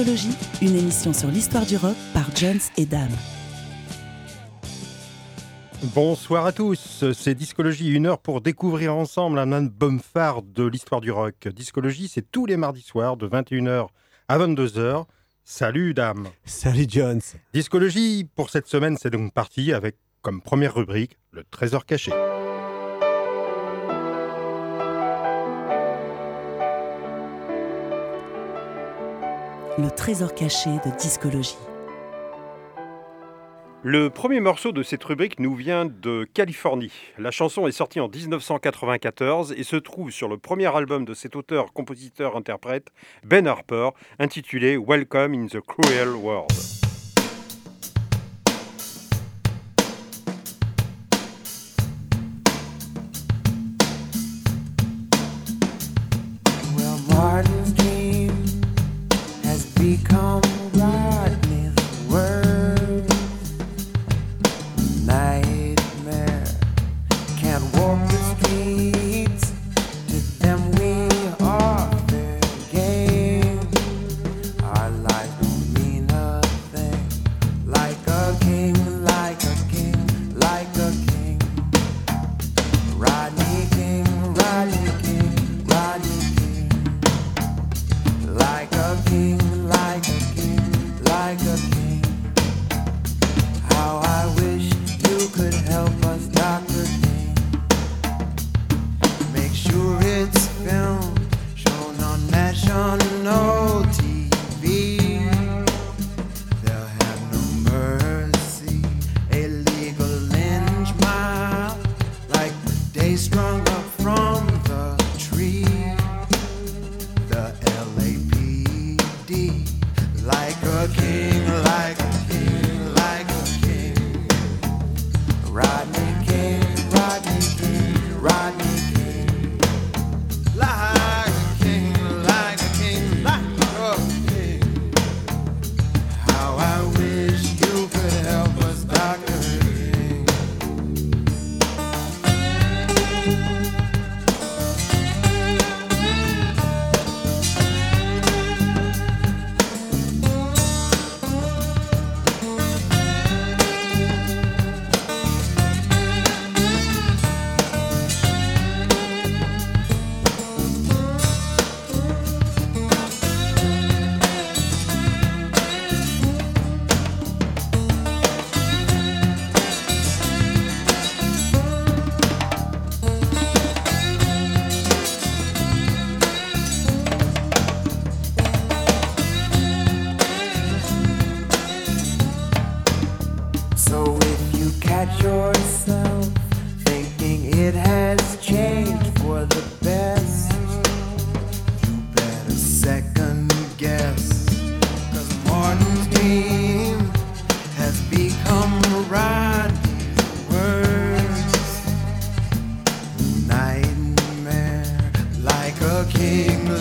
Discologie, une émission sur l'histoire du rock par Jones et Dame. Bonsoir à tous, c'est Discologie, une heure pour découvrir ensemble un album phare de l'histoire du rock. Discologie, c'est tous les mardis soirs de 21h à 22h. Salut Dame Salut Jones Discologie, pour cette semaine, c'est donc parti avec comme première rubrique le trésor caché. Le trésor caché de discologie. Le premier morceau de cette rubrique nous vient de Californie. La chanson est sortie en 1994 et se trouve sur le premier album de cet auteur, compositeur, interprète, Ben Harper, intitulé Welcome in the Cruel World. A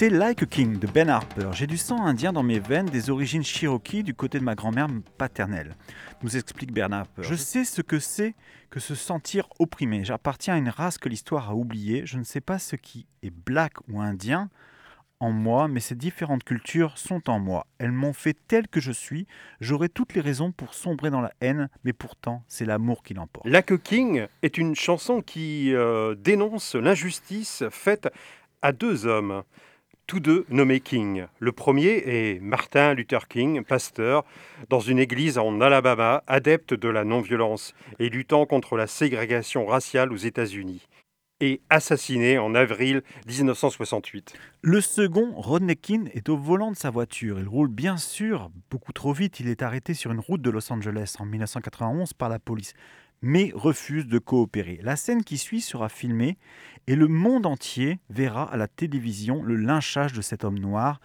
C'était Like a King de Ben Harper. J'ai du sang indien dans mes veines, des origines cherokee du côté de ma grand-mère paternelle. Nous explique Ben Harper. Je sais ce que c'est que se sentir opprimé. J'appartiens à une race que l'histoire a oubliée. Je ne sais pas ce qui est black ou indien en moi, mais ces différentes cultures sont en moi. Elles m'ont fait tel que je suis. J'aurais toutes les raisons pour sombrer dans la haine, mais pourtant, c'est l'amour qui l'emporte. Like King est une chanson qui euh, dénonce l'injustice faite à deux hommes tous deux nommés King. Le premier est Martin Luther King, pasteur, dans une église en Alabama, adepte de la non-violence et luttant contre la ségrégation raciale aux États-Unis, et assassiné en avril 1968. Le second, Rodney King, est au volant de sa voiture. Il roule bien sûr beaucoup trop vite. Il est arrêté sur une route de Los Angeles en 1991 par la police mais refuse de coopérer. La scène qui suit sera filmée et le monde entier verra à la télévision le lynchage de cet homme noir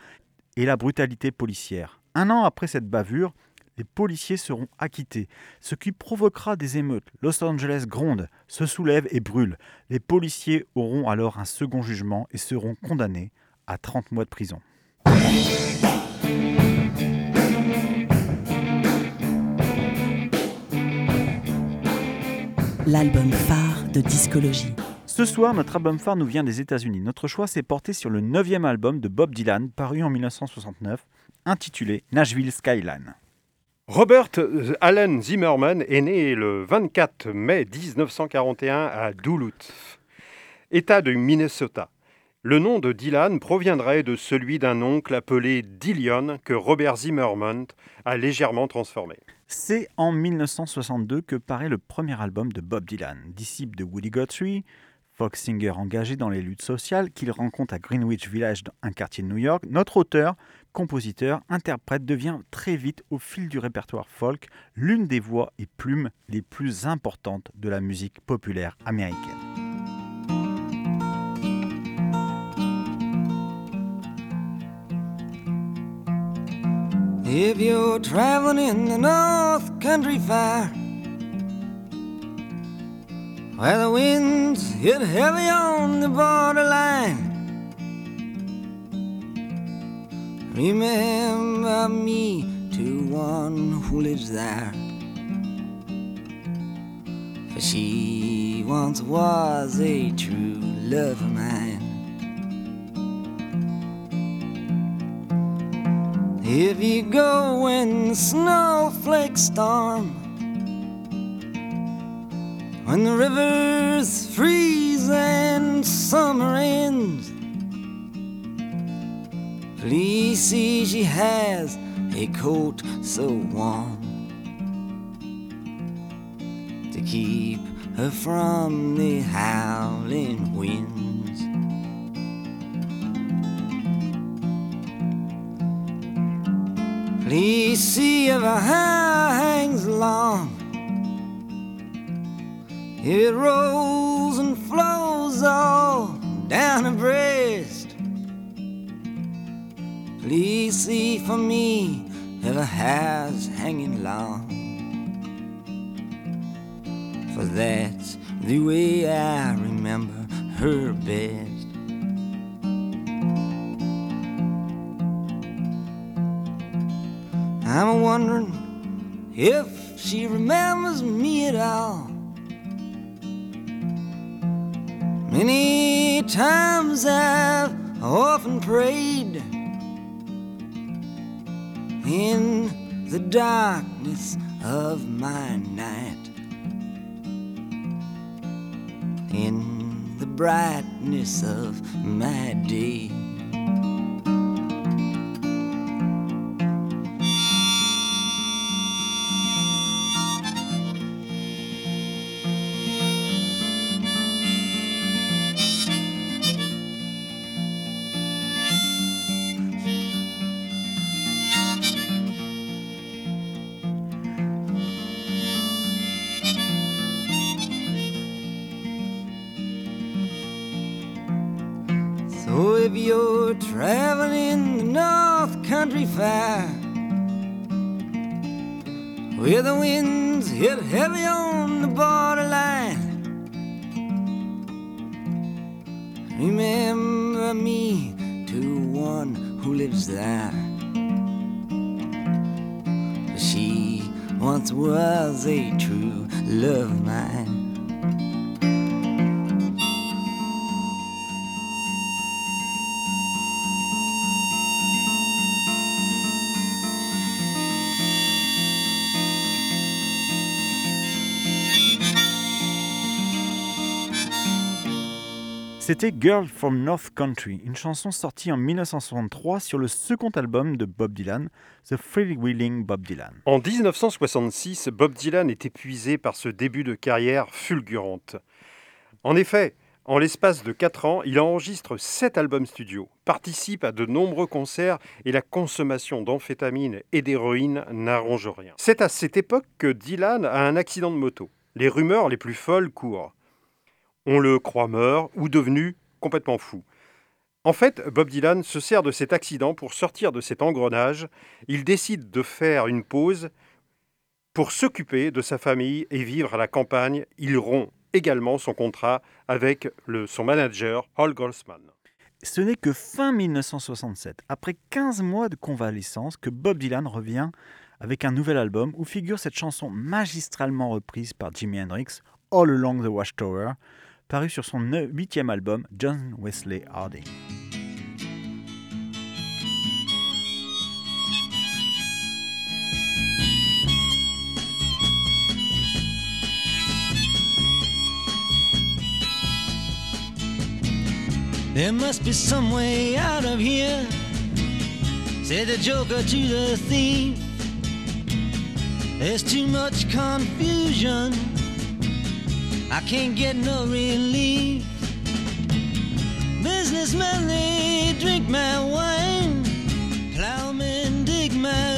et la brutalité policière. Un an après cette bavure, les policiers seront acquittés, ce qui provoquera des émeutes. Los Angeles gronde, se soulève et brûle. Les policiers auront alors un second jugement et seront condamnés à 30 mois de prison. L'album phare de discologie. Ce soir, notre album phare nous vient des États-Unis. Notre choix s'est porté sur le neuvième album de Bob Dylan, paru en 1969, intitulé Nashville Skyline. Robert Allen Zimmerman est né le 24 mai 1941 à Duluth, État de Minnesota. Le nom de Dylan proviendrait de celui d'un oncle appelé Dillion que Robert Zimmerman a légèrement transformé. C'est en 1962 que paraît le premier album de Bob Dylan, disciple de Woody Guthrie, folk singer engagé dans les luttes sociales qu'il rencontre à Greenwich Village, un quartier de New York. Notre auteur, compositeur, interprète devient très vite, au fil du répertoire folk, l'une des voix et plumes les plus importantes de la musique populaire américaine. If you're traveling in the North Country Fair, where the winds hit heavy on the borderline, remember me to one who lives there. For she once was a true love of mine. If you go when the snowflakes storm, when the rivers freeze and summer ends, please see she has a coat so warm to keep her from the howling wind. Please see if her hair hangs long. It rolls and flows all down her breast. Please see for me if her hair's hanging long. For that's the way I remember her best. I'm wondering if she remembers me at all. Many times I've often prayed in the darkness of my night, in the brightness of my day. Country fair where the winds hit heavy on the borderline. Remember me to one who lives there. She once was a true love C'était Girl from North Country, une chanson sortie en 1963 sur le second album de Bob Dylan, The Freewheeling Bob Dylan. En 1966, Bob Dylan est épuisé par ce début de carrière fulgurante. En effet, en l'espace de 4 ans, il enregistre 7 albums studio, participe à de nombreux concerts et la consommation d'amphétamines et d'héroïne n'arrange rien. C'est à cette époque que Dylan a un accident de moto. Les rumeurs les plus folles courent. On le croit mort ou devenu complètement fou. En fait, Bob Dylan se sert de cet accident pour sortir de cet engrenage. Il décide de faire une pause pour s'occuper de sa famille et vivre à la campagne. Il rompt également son contrat avec le, son manager, Hal Goldsman. Ce n'est que fin 1967, après 15 mois de convalescence, que Bob Dylan revient avec un nouvel album où figure cette chanson magistralement reprise par Jimi Hendrix, All Along the Watchtower, paru sur son huitième album, John Wesley Harding. There must be some way out of here, said the joker to the thief. There's too much confusion, I can't get no relief. Businessmen, they drink my wine, plowmen dig my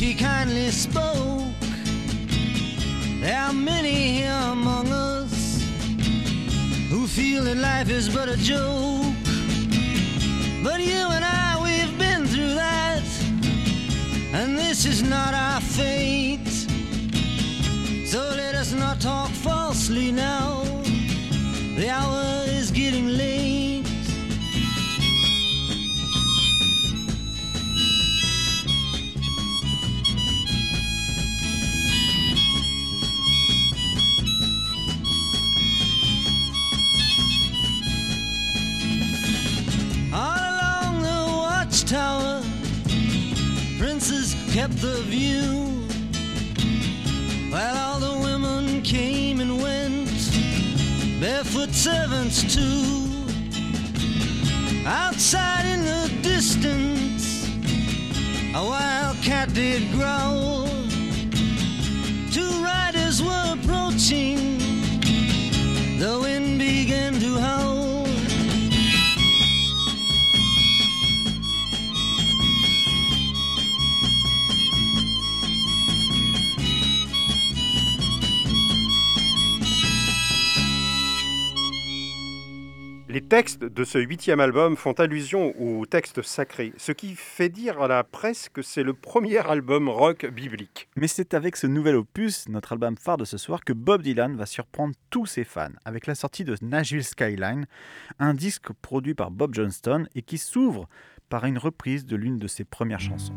he kindly spoke. There are many here among us who feel that life is but a joke. But you and I, we've been through that, and this is not our fate. So let us not talk falsely now. The hour is getting late. Kept the view. While all the women came and went, barefoot servants too. Outside in the distance, a wild cat did growl. Two riders were approaching, the wind began to howl. Textes de ce huitième album font allusion aux textes sacrés, ce qui fait dire à la presse que c'est le premier album rock biblique. Mais c'est avec ce nouvel opus, notre album phare de ce soir, que Bob Dylan va surprendre tous ses fans avec la sortie de Nashville Skyline, un disque produit par Bob Johnston et qui s'ouvre par une reprise de l'une de ses premières chansons.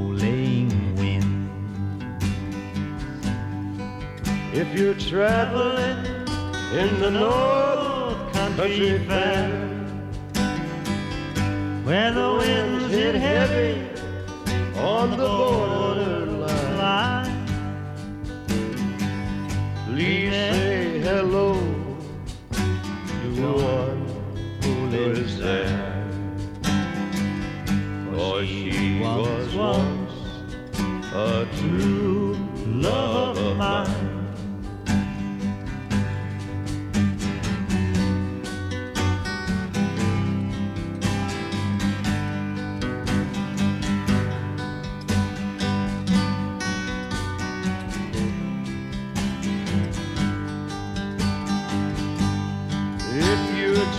If you're traveling in the North Country Fair, where the winds hit heavy on the borderline, line, please say hello to one who lives there. For she was once a true love of mine.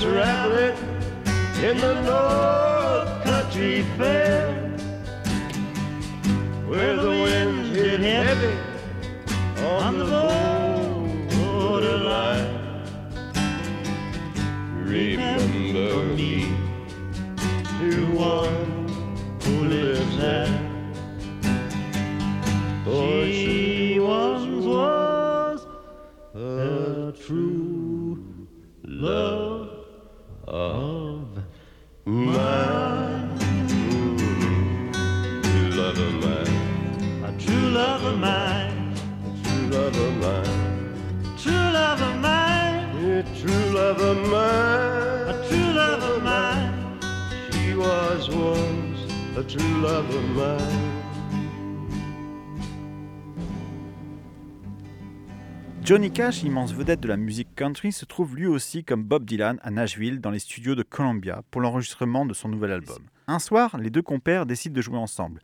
You're in the North Country Fair, where the winds hit heavy on the borderline, remember me to one love of mine. a true love of mine. She was once a true love of mine. Johnny Cash, immense vedette de la musique country, se trouve lui aussi comme Bob Dylan à Nashville dans les studios de Columbia pour l'enregistrement de son nouvel album. Un soir, les deux compères décident de jouer ensemble.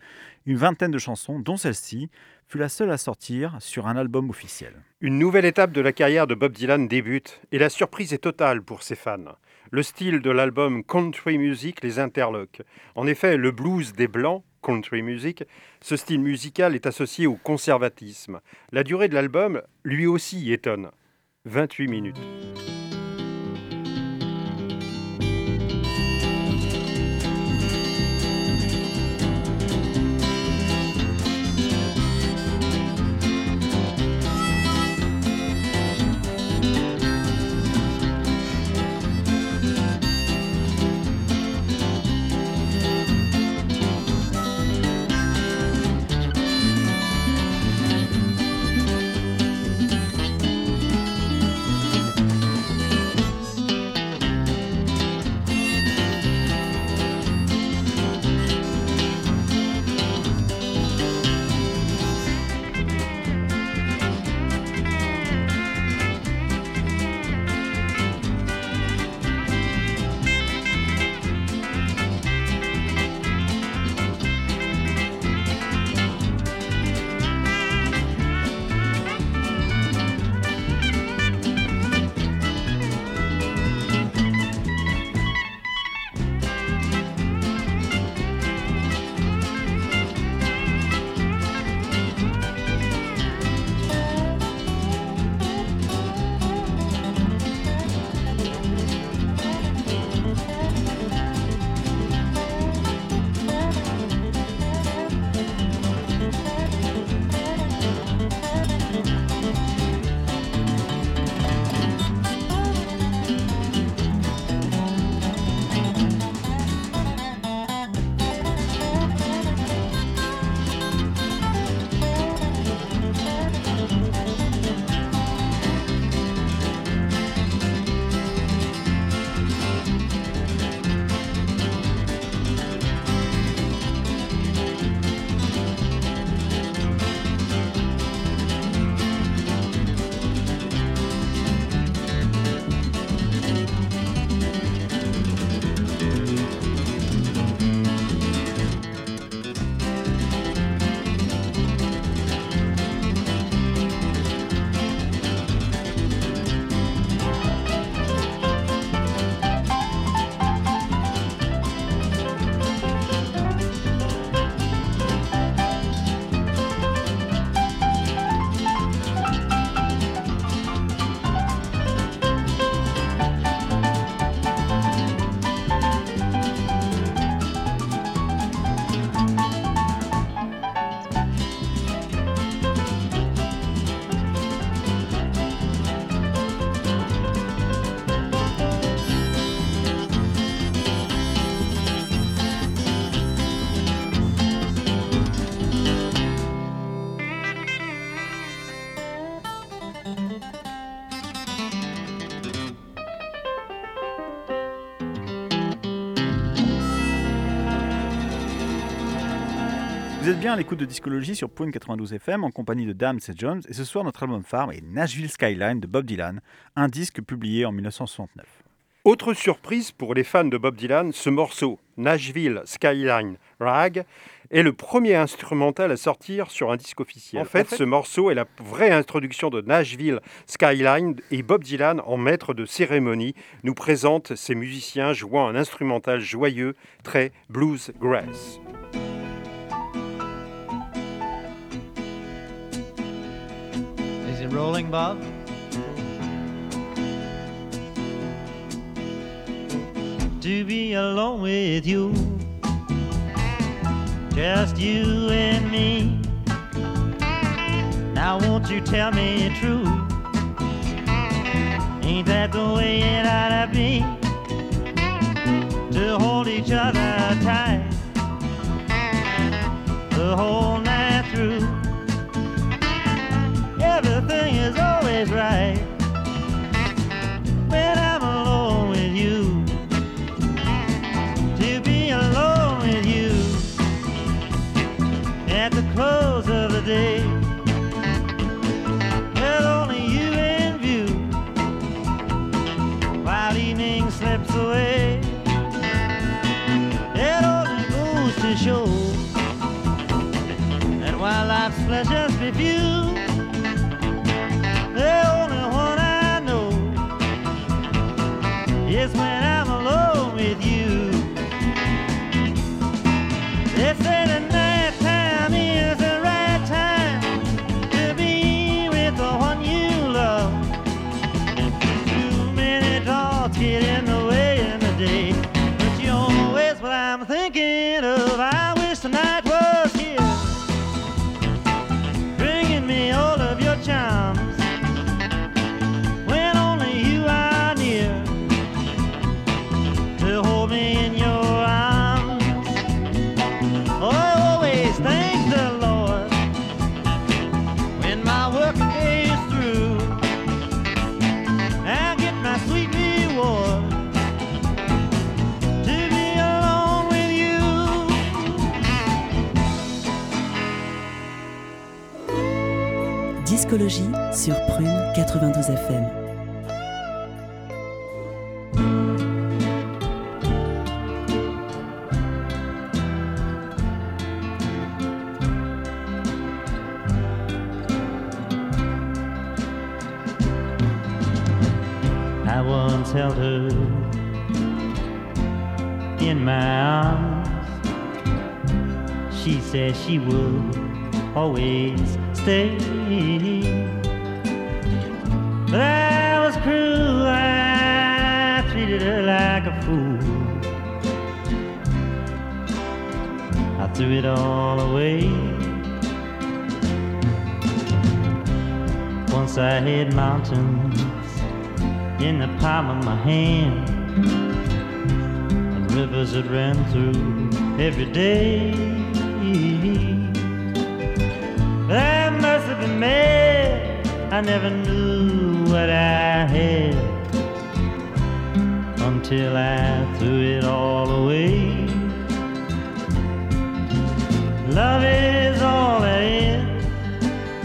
Une vingtaine de chansons, dont celle-ci, fut la seule à sortir sur un album officiel. Une nouvelle étape de la carrière de Bob Dylan débute et la surprise est totale pour ses fans. Le style de l'album Country Music les interloque. En effet, le blues des Blancs, country music, ce style musical est associé au conservatisme. La durée de l'album, lui aussi, étonne. 28 minutes. Êtes bien à l'écoute de Discologie sur Point 92 FM en compagnie de Dams et Jones et ce soir notre album phare est Nashville Skyline de Bob Dylan, un disque publié en 1969. Autre surprise pour les fans de Bob Dylan, ce morceau, Nashville Skyline Rag, est le premier instrumental à sortir sur un disque officiel. En fait, ce morceau est la vraie introduction de Nashville Skyline et Bob Dylan, en maître de cérémonie, nous présente ses musiciens jouant un instrumental joyeux, très bluesgrass. It rolling, Bob? To be alone with you, just you and me. Now, won't you tell me true? Ain't that the way it ought to be? To hold each other tight the whole night through everything is always right. When I'm She would always stay. But I was cruel, I treated her like a fool. I threw it all away. Once I hit mountains in the palm of my hand and rivers that ran through every day. I never knew what I had until I threw it all away. Love is all it is.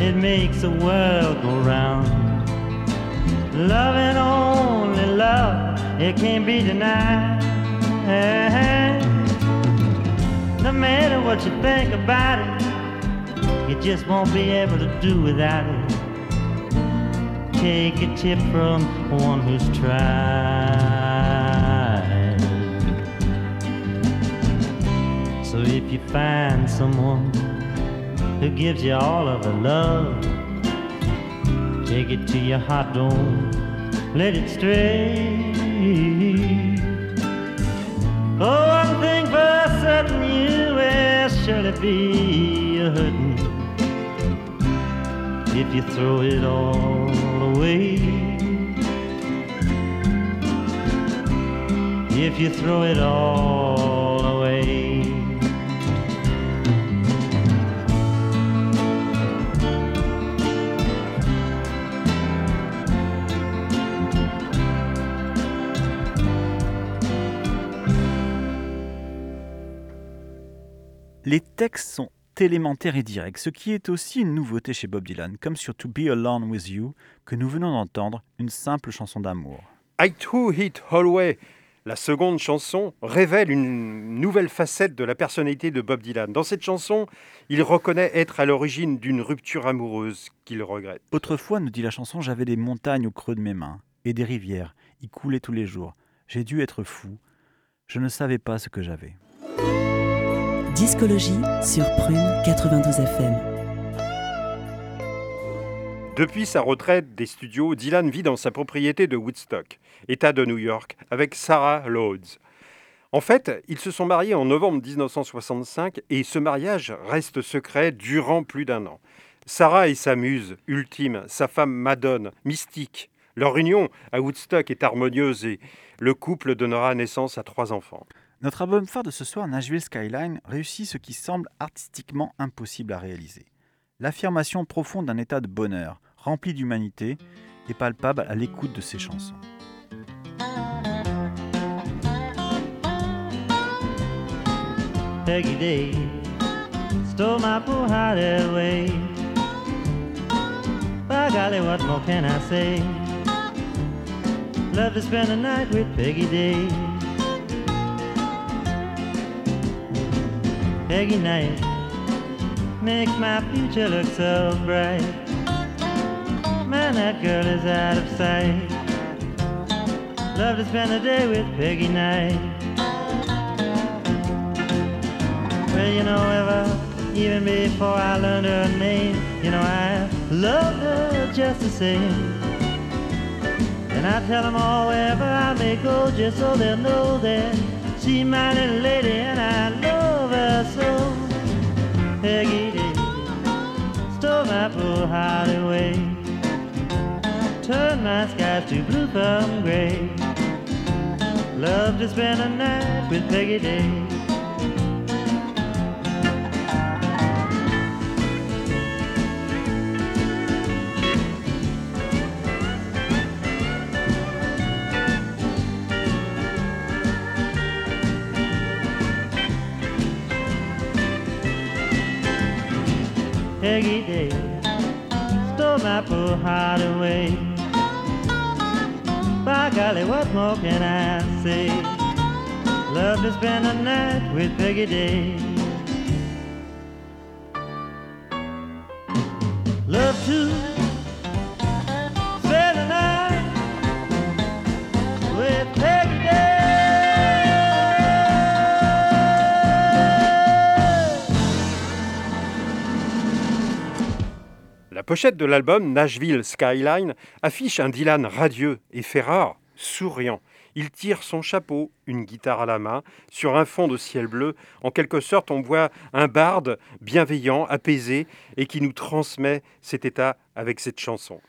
It makes the world go round. Love and only love, it can't be denied. No matter what you think about it, just won't be able to do without it. Take a tip from one who's tried. So if you find someone who gives you all of the love, Take it to your heart, don't let it stray. Oh, one thing for certain, you will surely be a if you throw it all away. If you throw it all away. Les textes sont élémentaire et direct, ce qui est aussi une nouveauté chez Bob Dylan, comme sur To Be Alone With You, que nous venons d'entendre, une simple chanson d'amour. I Too Hit Holloway, la seconde chanson, révèle une nouvelle facette de la personnalité de Bob Dylan. Dans cette chanson, il reconnaît être à l'origine d'une rupture amoureuse qu'il regrette. Autrefois, nous dit la chanson, j'avais des montagnes au creux de mes mains et des rivières, y coulaient tous les jours. J'ai dû être fou. Je ne savais pas ce que j'avais. Discologie sur Prune 92 FM. Depuis sa retraite des studios, Dylan vit dans sa propriété de Woodstock, État de New York, avec Sarah Rhodes. En fait, ils se sont mariés en novembre 1965 et ce mariage reste secret durant plus d'un an. Sarah est sa muse ultime, sa femme Madone, mystique. Leur union à Woodstock est harmonieuse et le couple donnera naissance à trois enfants. Notre album phare de ce soir, Nashville Skyline, réussit ce qui semble artistiquement impossible à réaliser. L'affirmation profonde d'un état de bonheur, rempli d'humanité, est palpable à l'écoute de ses chansons. Peggy Day stole my poor heart away. Love to spend the night with Peggy Day. Peggy night make my future look so bright. Man, that girl is out of sight. Love to spend the day with Peggy night. Well, you know, ever, even before I learned her name, you know, I loved her just the same. And I tell them all wherever I may go, just so they'll know that she's my little lady and I Peggy stole my turned my skies to blue from gray. Love to spend a night with Peggy Day. Peggy Day stole my poor heart away. By golly, what more can I say? Love to spend a night with Peggy Day. La pochette de l'album Nashville Skyline affiche un Dylan radieux et fait rare, souriant. Il tire son chapeau, une guitare à la main, sur un fond de ciel bleu. En quelque sorte, on voit un barde bienveillant, apaisé, et qui nous transmet cet état avec cette chanson.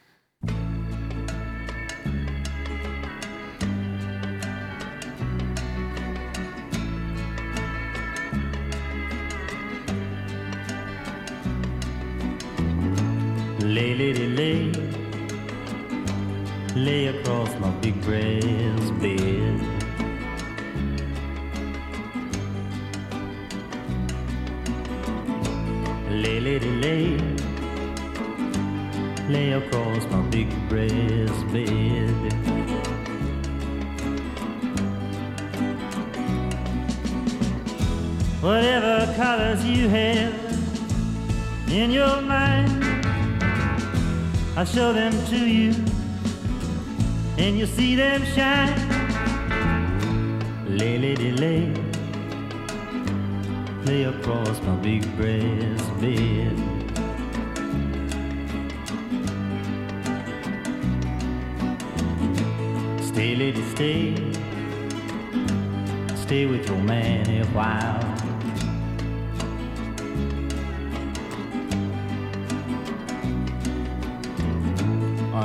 Lay, lady, lay, lay across my big breast bed. Lay, lady, lay, lay across my big breast bed. Whatever colors you have in your mind. I'll show them to you, and you'll see them shine. Lay, lady, lay, lay across my big breast bed. Stay, lady, stay, stay with your man a while.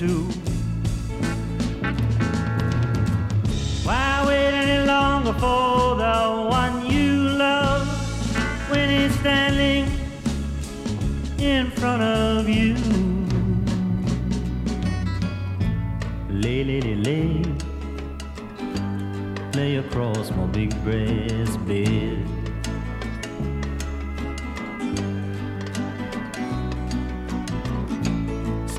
Too. Why wait any longer for the one you love when he's standing in front of you? Lay, lay, lay, lay, lay across my big breast bed.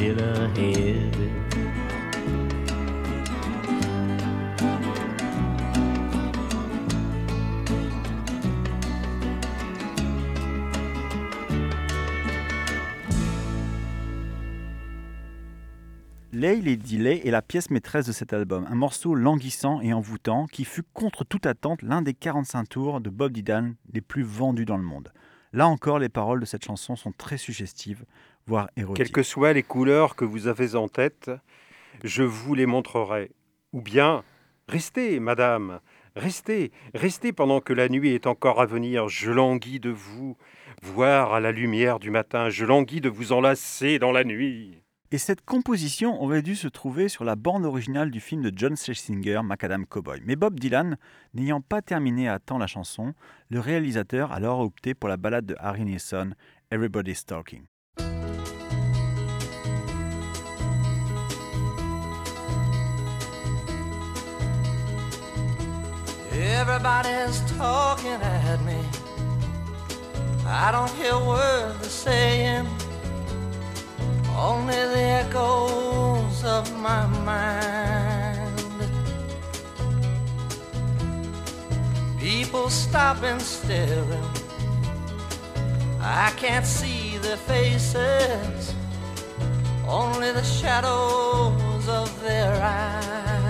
still ahead. Lay est la pièce maîtresse de cet album, un morceau languissant et envoûtant qui fut contre toute attente l'un des 45 tours de Bob Dylan les plus vendus dans le monde. Là encore, les paroles de cette chanson sont très suggestives, voire. Quelles que soient les couleurs que vous avez en tête, je vous les montrerai. Ou bien, restez, madame, restez, restez pendant que la nuit est encore à venir. Je languis de vous voir à la lumière du matin. Je languis de vous enlacer dans la nuit. Et cette composition aurait dû se trouver sur la bande originale du film de John Schlesinger, Macadam Cowboy. Mais Bob Dylan, n'ayant pas terminé à temps la chanson, le réalisateur a alors opté pour la ballade de Harry Nilsson, Everybody's Talking. Everybody's talking at me. I don't hear words they're saying, only the echoes of my mind. People stopping, staring. I can't see their faces, only the shadows of their eyes.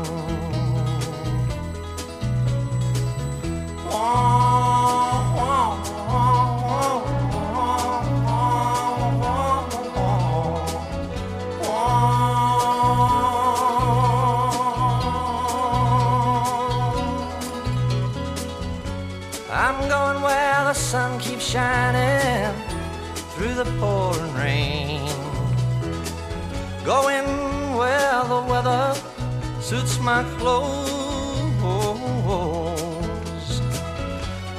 I'm going where the sun keeps shining through the pouring rain. Going where the weather suits my clothes.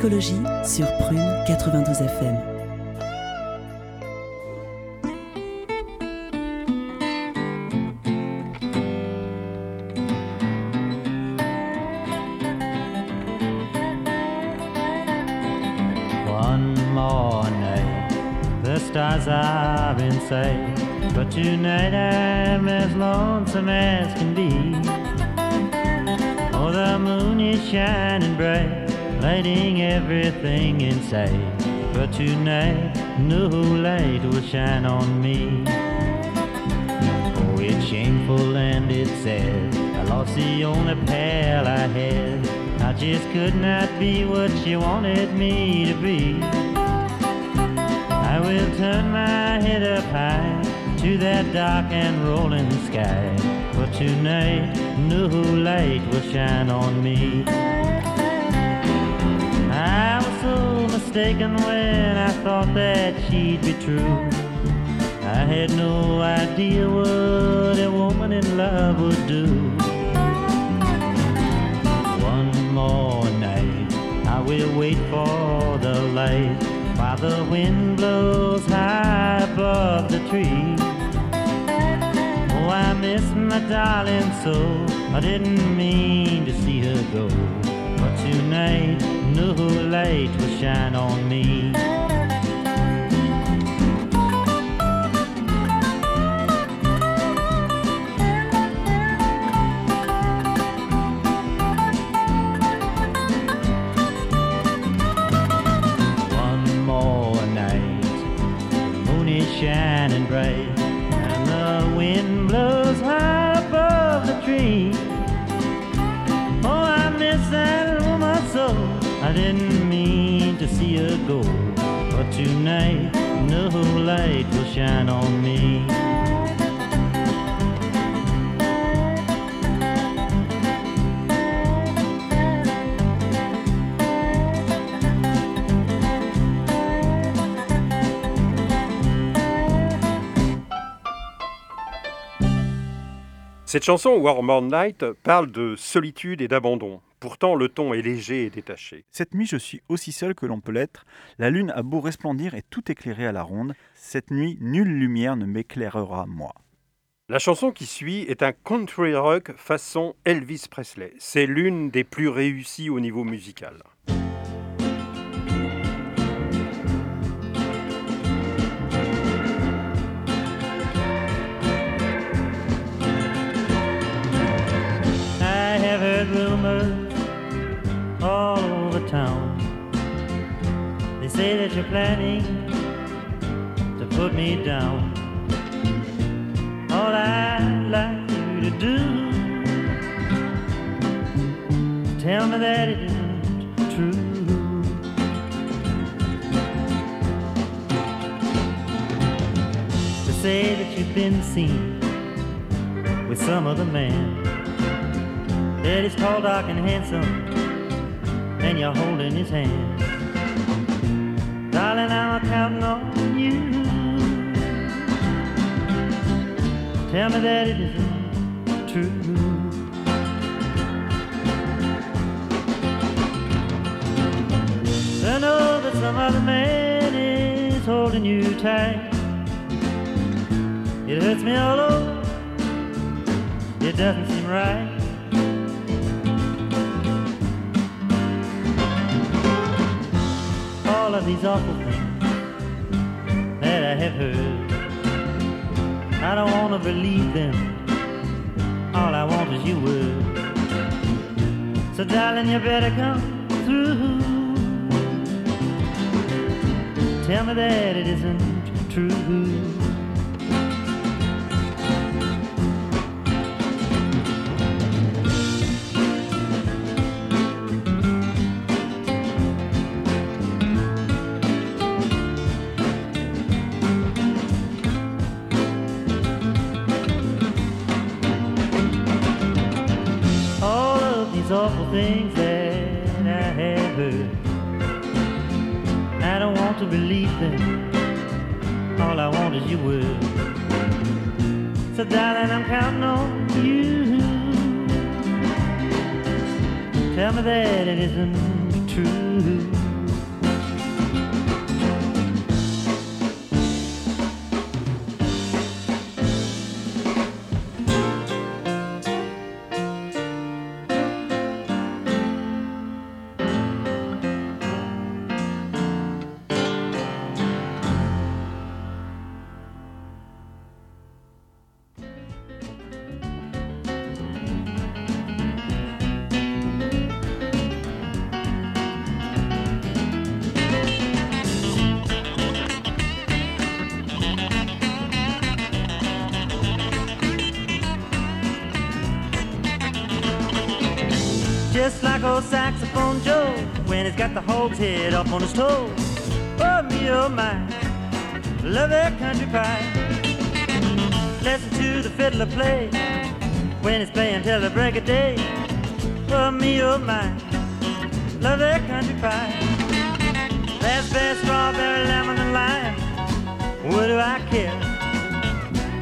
Discologie sur Prune 92 FM. One more night, the stars are in sight. But tonight I'm as lonesome as can be. Everything in sight. But tonight, no light will shine on me. Oh, it's shameful and it's sad. I lost the only pal I had. I just could not be what she wanted me to be. I will turn my head up high to that dark and rolling sky. But tonight, no light will shine on me. Mistaken when I thought that she'd be true. I had no idea what a woman in love would do. One more night, I will wait for the light while the wind blows high above the tree. Oh, I miss my darling so. I didn't mean to see her go. Tonight, no light will shine on me. One more night, the moon is shining bright, but tonight no light will shine on me. Cette chanson, Warm All Night, parle de solitude et d'abandon. Pourtant, le ton est léger et détaché. Cette nuit, je suis aussi seul que l'on peut l'être. La lune a beau resplendir et tout éclairer à la ronde. Cette nuit, nulle lumière ne m'éclairera, moi. La chanson qui suit est un country rock façon Elvis Presley. C'est l'une des plus réussies au niveau musical. All over town. They say that you're planning to put me down. All I'd like you to do tell me that it isn't true. To say that you've been seen with some other man. That he's tall, dark, and handsome, and you're holding his hand. Darling, I'm counting on you. Tell me that it isn't true. I know that some other man is holding you tight. It hurts me all over. It doesn't seem right. Of these awful things that I have heard. I don't want to believe them. All I want is your word. So, darling, you better come through. Tell me that it isn't true. Old saxophone Joe when he's got the hog's head up on his toe. Oh me, oh my, love that country pie. Listen to the fiddler play when he's playing till the break of day. Oh me, oh my, love that country pie. Raspberry, strawberry, lemon, and lime. What do I care?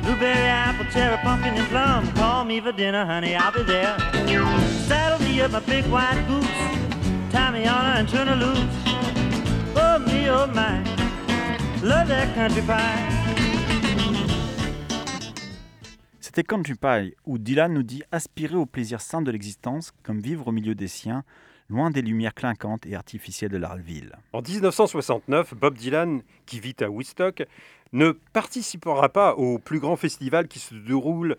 Blueberry, apple, cherry, pumpkin, and plum. Call me for dinner, honey, I'll be there. Saddle me up my big white boots. Tie me on and turn her loose. Oh me, oh my, love that country pie. C'était Country Pie, où Dylan nous dit aspirer au plaisir sain de l'existence, comme vivre au milieu des siens, loin des lumières clinquantes et artificielles de la ville. En 1969, Bob Dylan, qui vit à Woodstock, ne participera pas au plus grand festival qui se déroule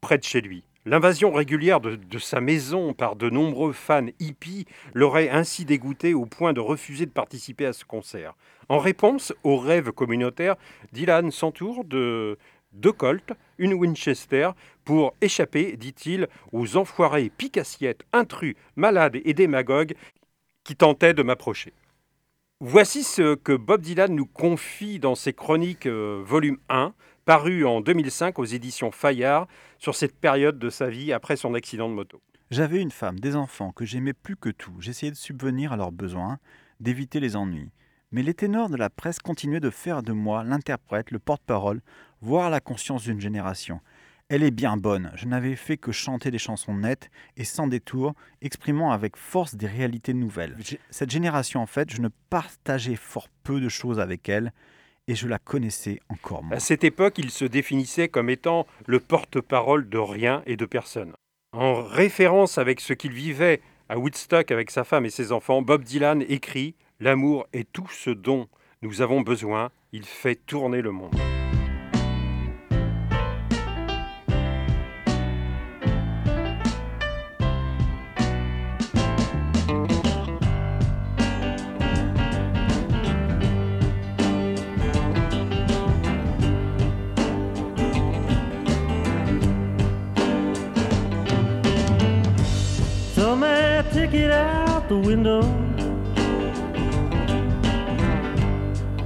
près de chez lui. L'invasion régulière de, sa maison par de nombreux fans hippies l'aurait ainsi dégoûté au point de refuser de participer à ce concert. En réponse au rêve communautaire, Dylan s'entoure de deux Colts, une Winchester, pour échapper, dit-il, aux enfoirés picassiettes, intrus, malades et démagogues qui tentaient de m'approcher. Voici ce que Bob Dylan nous confie dans ses chroniques euh, volume 1, paru en 2005 aux éditions Fayard, sur cette période de sa vie après son accident de moto. J'avais une femme, des enfants que j'aimais plus que tout. J'essayais de subvenir à leurs besoins, d'éviter les ennuis. Mais les ténors de la presse continuaient de faire de moi l'interprète, le porte-parole, voire la conscience d'une génération. Elle est bien bonne. Je n'avais fait que chanter des chansons nettes et sans détour, exprimant avec force des réalités nouvelles. Cette génération, en fait, je ne partageais fort peu de choses avec elle et je la connaissais encore moins. À cette époque, il se définissait comme étant le porte-parole de rien et de personne. En référence avec ce qu'il vivait à Woodstock avec sa femme et ses enfants, Bob Dylan écrit L'amour est tout ce dont nous avons besoin, il fait tourner le monde. Window.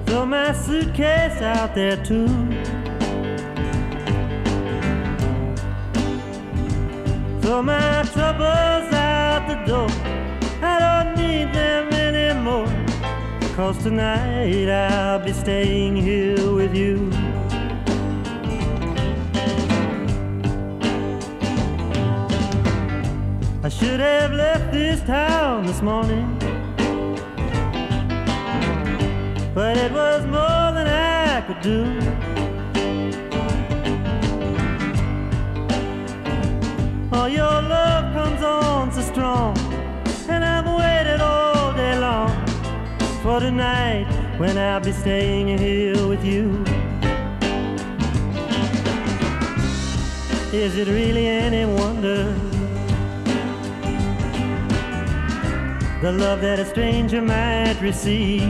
Throw my suitcase out there too. Throw my troubles out the door. I don't need them anymore. Cause tonight I'll be staying here with you. I should have left this town this morning. But it was more than I could do. Oh, your love comes on so strong. And I've waited all day long for tonight when I'll be staying here with you. Is it really any wonder? The love that a stranger might receive.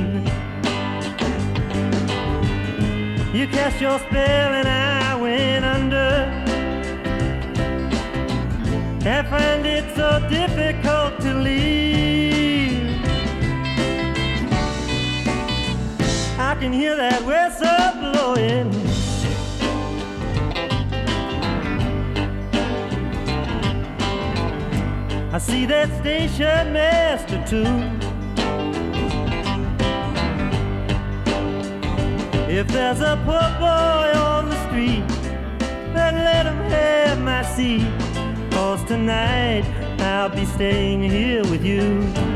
You cast your spell and I went under. I find it so difficult to leave. I can hear that whistle blowing. I see that station master too. If there's a poor boy on the street, then let him have my seat. Cause tonight I'll be staying here with you.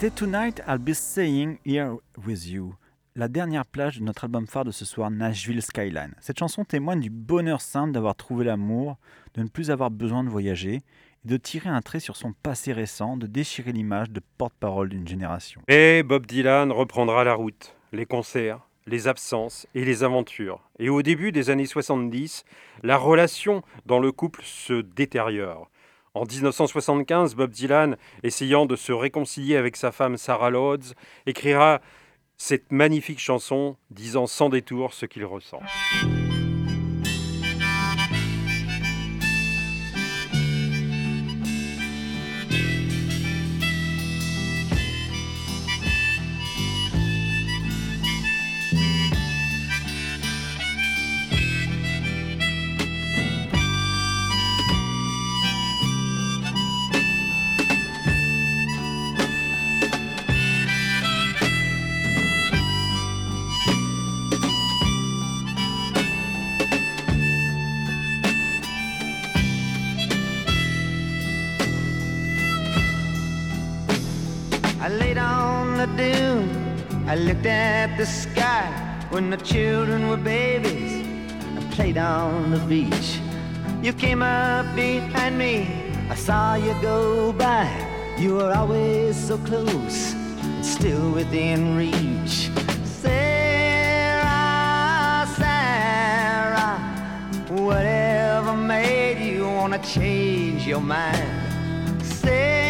C'était Tonight I'll Be Staying Here With You, la dernière plage de notre album phare de ce soir, Nashville Skyline. Cette chanson témoigne du bonheur simple d'avoir trouvé l'amour, de ne plus avoir besoin de voyager, et de tirer un trait sur son passé récent, de déchirer l'image de porte-parole d'une génération. Et Bob Dylan reprendra la route, les concerts, les absences et les aventures. Et au début des années 70, la relation dans le couple se détériore. En 1975, Bob Dylan, essayant de se réconcilier avec sa femme Sarah Lodds, écrira cette magnifique chanson disant sans détour ce qu'il ressent. I looked at the sky when the children were babies. I played on the beach. You came up behind me. I saw you go by. You were always so close, still within reach. Sarah, Sarah, whatever made you wanna change your mind? Sarah,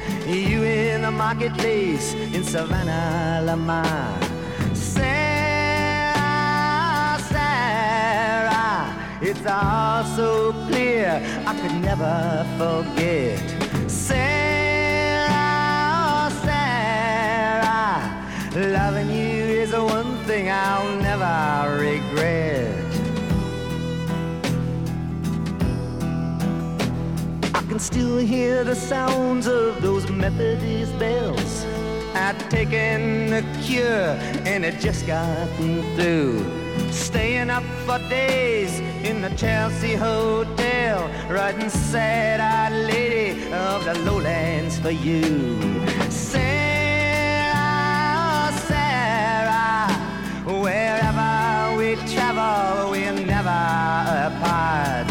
You in the marketplace in Savanna-la-Mar. Sarah, Sarah, it's all so clear I could never forget. Sarah, Sarah, loving you is the one thing I'll never regret. Can still hear the sounds of those Methodist bells. I'd taken the cure and it just gotten through. Staying up for days in the Chelsea Hotel, writing sad-eyed lady of the lowlands for you. Sarah, Sarah, wherever we travel, we're never apart.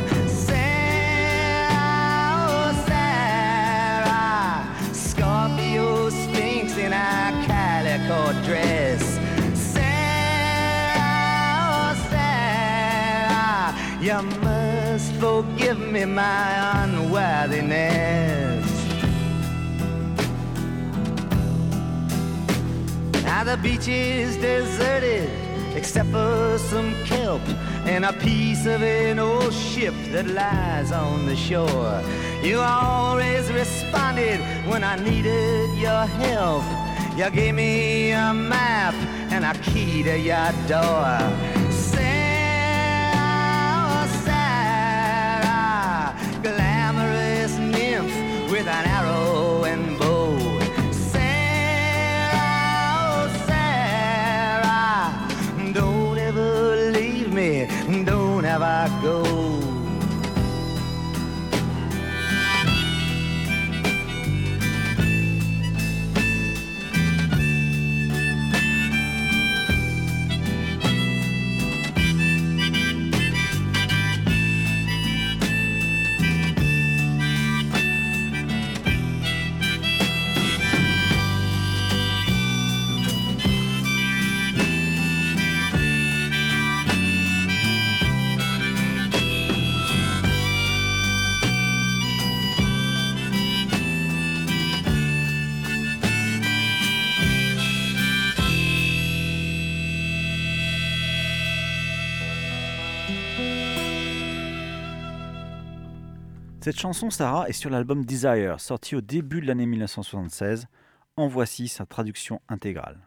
Calico dress. Sarah, oh Sarah, You must forgive me my unworthiness. Now the beach is deserted except for some kelp and a piece of an old ship that lies on the shore. You always responded when I needed your help. You gave me a map and a key to your door. Sarah, Sarah, glamorous nymph with an arrow and bow. Sarah, oh, Sarah, don't ever leave me, don't ever go. Cette chanson, Sarah, est sur l'album Desire, sorti au début de l'année 1976. En voici sa traduction intégrale.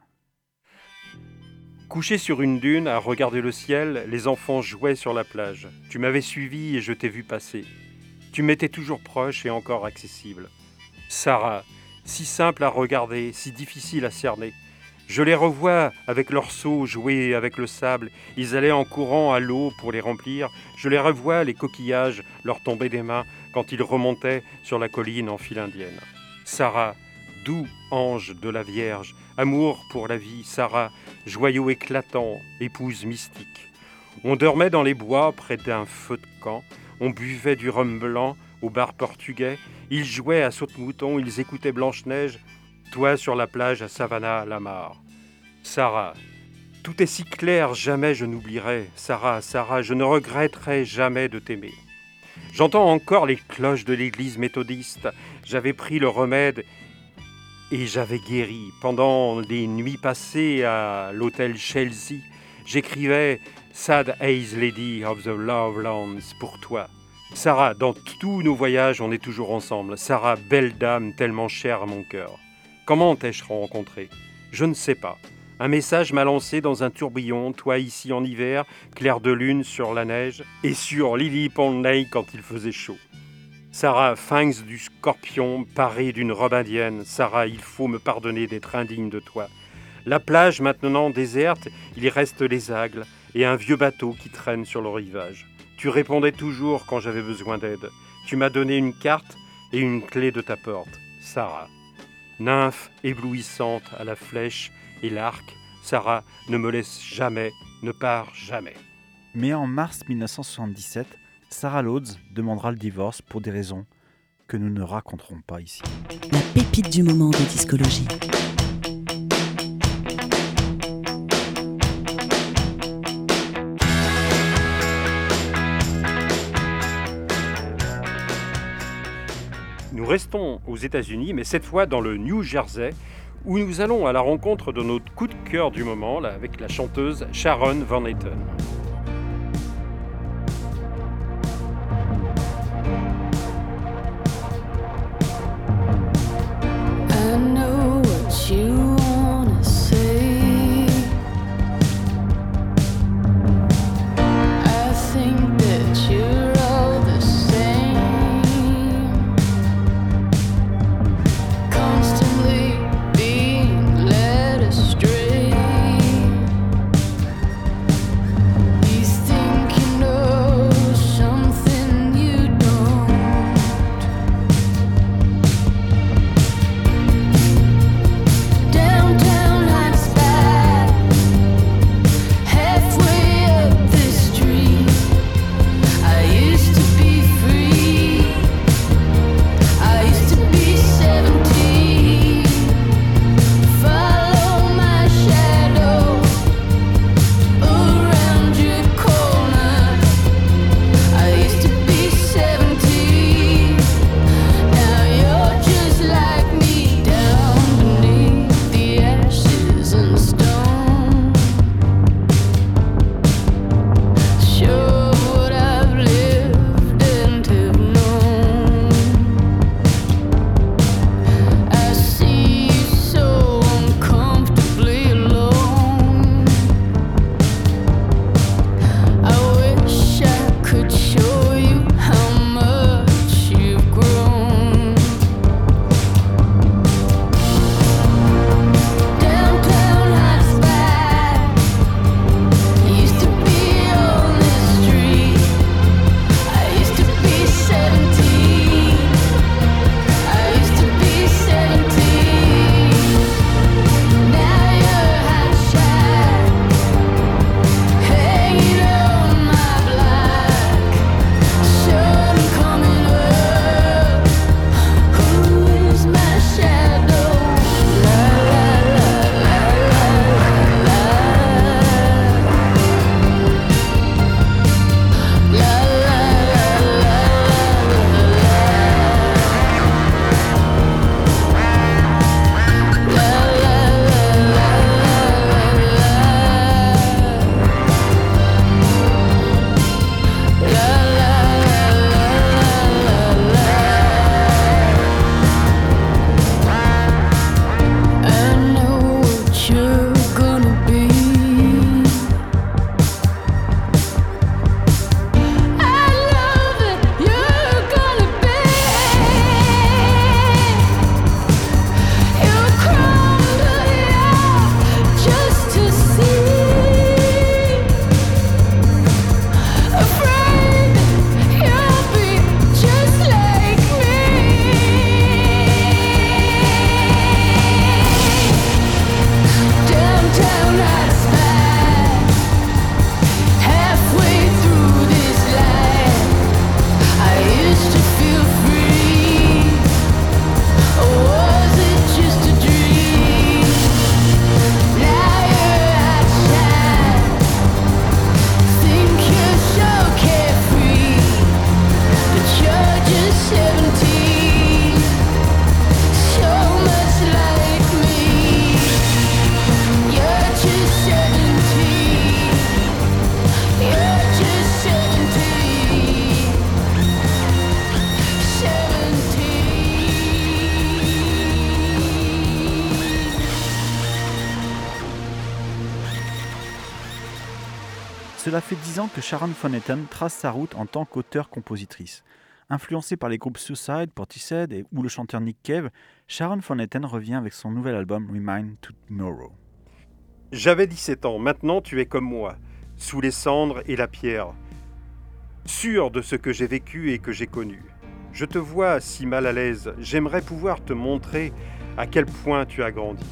Couché sur une dune, à regarder le ciel, les enfants jouaient sur la plage. Tu m'avais suivi et je t'ai vu passer. Tu m'étais toujours proche et encore accessible. Sarah, si simple à regarder, si difficile à cerner. Je les revois avec leurs seaux jouer avec le sable. Ils allaient en courant à l'eau pour les remplir. Je les revois, les coquillages leur tomber des mains quand ils remontaient sur la colline en file indienne. Sarah, doux ange de la Vierge, amour pour la vie, Sarah, joyau éclatant, épouse mystique. On dormait dans les bois près d'un feu de camp, on buvait du rhum blanc au bar portugais, ils jouaient à saute-mouton, ils écoutaient Blanche-Neige, toi sur la plage à Savannah, Lamar. Sarah, tout est si clair, jamais je n'oublierai. Sarah, Sarah, je ne regretterai jamais de t'aimer. J'entends encore les cloches de l'église méthodiste. J'avais pris le remède et j'avais guéri. Pendant les nuits passées à l'hôtel Chelsea, j'écrivais Sad Eyes Lady of the Lovelands pour toi. Sarah, dans tous nos voyages, on est toujours ensemble. Sarah, belle dame, tellement chère à mon cœur. Comment t'ai-je rencontré Je ne sais pas. Un message m'a lancé dans un tourbillon, toi ici en hiver, clair de lune sur la neige, et sur Lily Pond quand il faisait chaud. Sarah, Fangs du scorpion, parée d'une robe indienne. Sarah, il faut me pardonner d'être indigne de toi. La plage maintenant déserte, il y reste les agles et un vieux bateau qui traîne sur le rivage. Tu répondais toujours quand j'avais besoin d'aide. Tu m'as donné une carte et une clé de ta porte. Sarah. Nymphe éblouissante à la flèche et l'arc, Sarah, ne me laisse jamais, ne pars jamais. Mais en mars 1977, Sarah Loads demandera le divorce pour des raisons que nous ne raconterons pas ici. La pépite du moment de discologie. Nous restons aux États-Unis, mais cette fois dans le New Jersey, où nous allons à la rencontre de notre coup de cœur du moment, avec la chanteuse Sharon Van Etten. Sharon Van Etten trace sa route en tant qu'auteur-compositrice. Influencée par les groupes Suicide, Portishead et, ou le chanteur Nick Cave, Sharon Van Etten revient avec son nouvel album Remind Tomorrow. J'avais 17 ans, maintenant tu es comme moi, sous les cendres et la pierre, sûr de ce que j'ai vécu et que j'ai connu. Je te vois si mal à l'aise, j'aimerais pouvoir te montrer à quel point tu as grandi.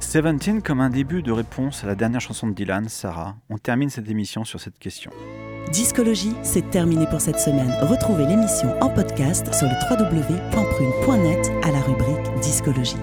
Seventeen comme un début de réponse à la dernière chanson de Dylan, Sarah. On termine cette émission sur cette question. Discologie, c'est terminé pour cette semaine. Retrouvez l'émission en podcast sur le www.prune.net à la rubrique Discologie.